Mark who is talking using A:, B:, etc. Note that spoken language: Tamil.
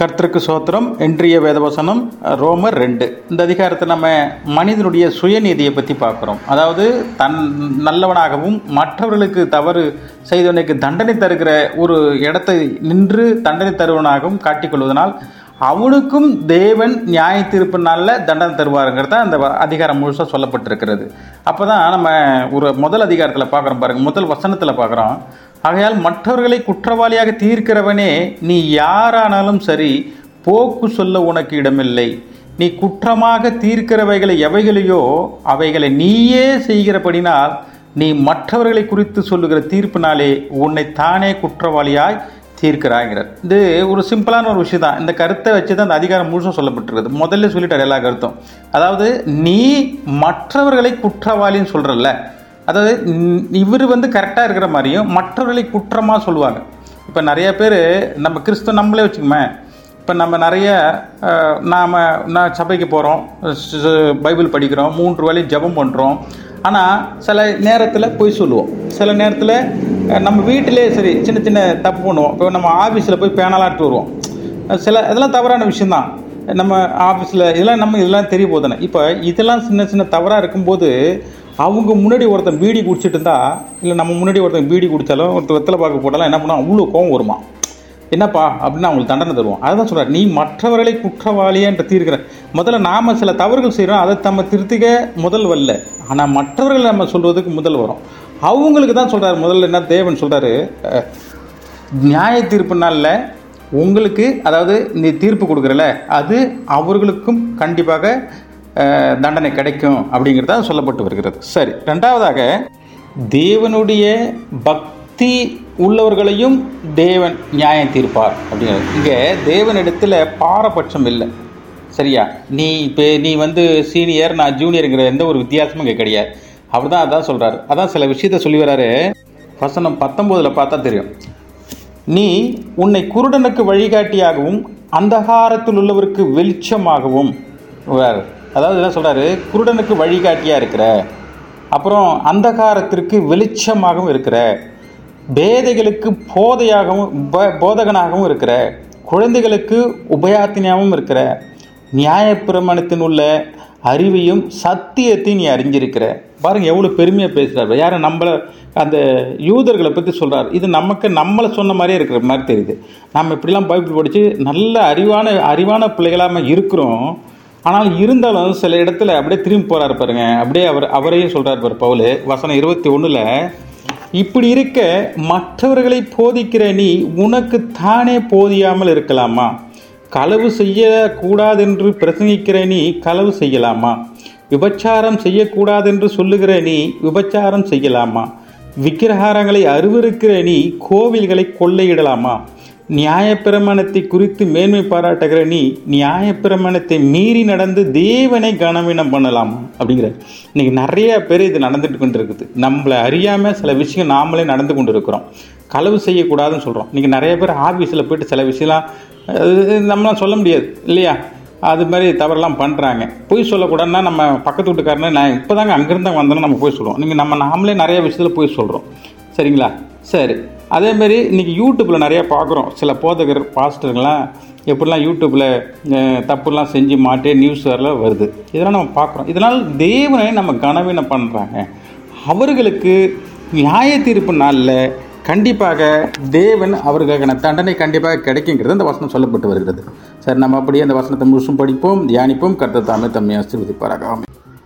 A: கர்த்தருக்கு சோத்திரம் இன்றைய வேதவசனம் ரோமர் ரெண்டு. இந்த அதிகாரத்தை நம்ம மனிதனுடைய சுயநீதியை பற்றி பார்க்குறோம். அதாவது தன் நல்லவனாகவும் மற்றவர்களுக்கு தவறு செய்தவனுக்கு தண்டனை தருகிற ஒரு இடத்தை நின்று தண்டனை தருவனாகவும் காட்டிக்கொள்வதனால் அவனுக்கும் தேவன் நியாய தீர்ப்பு நாளில் தண்டனை தருவாருங்கிறது தான் அந்த அதிகாரம் முழுசாக சொல்லப்பட்டிருக்கிறது. அப்போ தான் நம்ம ஒரு முதல் அதிகாரத்தில் பார்க்குறோம் பாருங்கள் முதல் வசனத்தில் பார்க்குறோம். ஆகையால் மற்றவர்களை குற்றவாளியாக தீர்க்கிறவனே நீ யாரானாலும் சரி போக்கு சொல்ல உனக்கு இடமில்லை. நீ குற்றமாக தீர்க்கிறவைகளை எவைகளையோ அவைகளை நீயே செய்கிறபடினால் நீ மற்றவர்களை குறித்து சொல்லுகிற தீர்ப்பினாலே உன்னை தானே குற்றவாளியாய் தீர்க்கிறாங்கிறார் இது ஒரு சிம்பிளான ஒரு விஷயம் தான் இந்த கருத்தை வச்சு தான் அந்த அதிகாரம் முழுசும் சொல்லப்பட்டிருக்குது. முதல்ல சொல்லிட்டார் எல்லா கருத்தும். அதாவது நீ மற்றவர்களை குற்றவாளின்னு சொல்கிறல்ல அதாவது இவர் வந்து கரெக்டாக இருக்கிற மாதிரியும் மற்றவர்களை குற்றமாக சொல்லுவாங்க. இப்போ நிறைய பேர் நம்ம கிறிஸ்துவ நம்மளே வச்சுக்கோமே. இப்போ நம்ம நிறைய நாம் நான் சபைக்கு போகிறோம் பைபிள் படிக்கிறோம் மூன்று வேலையும் ஜெபம் பண்ணுறோம் ஆனால் சில நேரத்தில் பொய் சொல்லுவோம். சில நேரத்தில் நம்ம வீட்டிலே சரி சின்ன சின்ன தப்பு பண்ணுவோம். இப்போ நம்ம ஆஃபீஸில் போய் பேனலாட்டு வருவோம். சில இதெல்லாம் தவறான விஷயந்தான் நம்ம ஆஃபீஸில் இதெல்லாம் நம்ம இதெல்லாம் தெரிய போதானே இப்போ இதெல்லாம் சின்ன சின்ன தவறாக இருக்கும்போது அவங்க முன்னாடி ஒருத்தன் பீடி குடிச்சிட்டு இருந்தா இல்லை நம்ம முன்னாடி ஒருத்தன் பீடி குடித்தாலும் ஒருத்தர் வெத்தலை பார்க்க போட்டாலும் என்ன பண்ணால் அவ்வளோ கோவம் வருமா? என்னப்பா அப்படின்னு அவங்களுக்கு தண்டனை தருவோம் அதுதான் சொல்கிறார் நீ மற்றவர்களை குற்றவாளியன்ற தீர்க்கிற. முதல்ல நாம் சில தவறுகள் செய்கிறோம் அதை நம்ம திருத்திக்க முதல் வரல ஆனால் மற்றவர்களை நம்ம சொல்வதுக்கு முதல் வரும். அவங்களுக்கு தான் சொல்கிறார் முதல்ல என்ன தேவன் சொல்கிறாரு நியாய தீர்ப்பு நாளில் உங்களுக்கு அதாவது நீ தீர்ப்பு கொடுக்குறல அது அவர்களுக்கும் கண்டிப்பாக தண்டனை கிடைக்கும் அப்படிங்கிறதா சொல்லப்பட்டு வருகிறது. சரி ரெண்டாவதாக தேவனுடைய பக்தி உள்ளவர்களையும் தேவன் நியாயம் தீர்ப்பார் அப்படிங்கிறது. இங்கே தேவனிடத்தில் பாரபட்சம் இல்லை. சரியா? நீ இப்போ நீ வந்து சீனியர் நான் ஜூனியருங்கிற எந்த ஒரு வித்தியாசமும் இங்கே கிடையாது. அவர் தான் அதான் சொல்கிறாரு அதான் சில விஷயத்த சொல்லி வராரு. வசனம் பத்தொம்போதில் பார்த்தா தெரியும். நீ உன்னை குருடனுக்கு வழிகாட்டியாகவும் அந்தகாரத்தில் உள்ளவருக்கு வெளிச்சமாகவும் வேறு அதாவது என்ன சொல்கிறாரு குருடனுக்கு வழிகாட்டியாக இருக்கிற அப்புறம் அந்தகாரத்திற்கு வெளிச்சமாகவும் இருக்கிற பேதைகளுக்கு போதையாகவும் ப- போதகனாகவும் இருக்கிற குழந்தைகளுக்கு உபயாத்தினியாகவும் இருக்கிற நியாயப்பிரமாணத்தின் உள்ள அறிவையும் சத்தியத்தையும் நீ அறிஞ்சிருக்கிற. பாருங்கள் எவ்வளோ பெருமையாக பேசுகிறார் யாரை நம்மளை அந்த யூதர்களை பற்றி சொல்கிறார் இது நமக்கு நம்மளை சொன்ன மாதிரியே இருக்கிற மாதிரி தெரியுது. நம்ம இப்படிலாம் பைபிள் படித்து நல்ல அறிவான அறிவான பிள்ளைகளாக இருக்கிறோம். ஆனால் இருந்தாலும் சில இடத்துல அப்படியே திரும்பி போகிறாரு பாருங்க. அப்படியே அவர் அவரையும் சொல்கிறார் பாரு பவுல் வசனம் இருபத்தி ஒன்றில் இப்படி இருக்க மற்றவர்களை போதிக்கிற நீ உனக்கு தானே போதியாமல் இருக்கலாமா? களவு செய்யக்கூடாதென்று பிரசங்கிக்கிற நீ களவு செய்யலாமா? விபச்சாரம் செய்யக்கூடாதென்று சொல்லுகிற நீ விபச்சாரம் செய்யலாமா? விக்கிரகாரங்களை அருவருக்கிற நீ கோவில்களை கொள்ளையிடலாமா? நியாயப்பிரமாணத்தை குறித்து மேன்மை பாராட்டுகிற நீ நியாயப்பிரமாணத்தை மீறி நடந்து தேவனை கனவீனம் பண்ணலாம் அப்படிங்கிற. இன்னைக்கு நிறைய பேர் இது நடந்துட்டு கொண்டு இருக்குது நம்மளை அறியாமல் சில விஷயம் நாமளே நடந்து கொண்டு இருக்கிறோம் களவு செய்யக்கூடாதுன்னு சொல்கிறோம் இன்றைக்கி நிறைய பேர் ஆஃபீஸில் போயிட்டு சில விஷயம்லாம் அது நம்மளாம் சொல்ல முடியாது இல்லையா? அது மாதிரி தவறெல்லாம் பண்ணுறாங்க பொய் சொல்லக்கூடாதுன்னா நம்ம பக்கத்து வீட்டுக்காரனே நான் இப்போ தாங்க அங்கேருந்து வந்தோன்னு நம்ம போய் சொல்லுவோம். நீங்கள் நம்ம நாமளே நிறைய விஷயத்தில் போய் சொல்கிறோம் சரிங்களா? சரி. அதேமாரி இன்றைக்கி யூடியூப்பில் நிறையா பார்க்குறோம் சில போதகர் பாஸ்டருங்களாம் எப்படிலாம் யூடியூப்பில் தப்புலாம் செஞ்சு மாட்டே நியூஸ் வரல வருது. இதெல்லாம் நம்ம பார்க்குறோம் இதனால் தேவனை நம்ம கனவீனம் பண்ணுறாங்க அவர்களுக்கு நியாய தீர்ப்பு நாளில் கண்டிப்பாக தேவன் அவர்களுக்கான தண்டனை கண்டிப்பாக கிடைக்குங்கிறது அந்த வசனம் சொல்லப்பட்டு வருகிறது. சரி நம்ம அப்படியே அந்த வசனத்தை முழுசும் படிப்போம் தியானிப்போம். கர்த்தர் தாமே தம்மை ஆசீர்வதிப்பாராக. ஆமென்.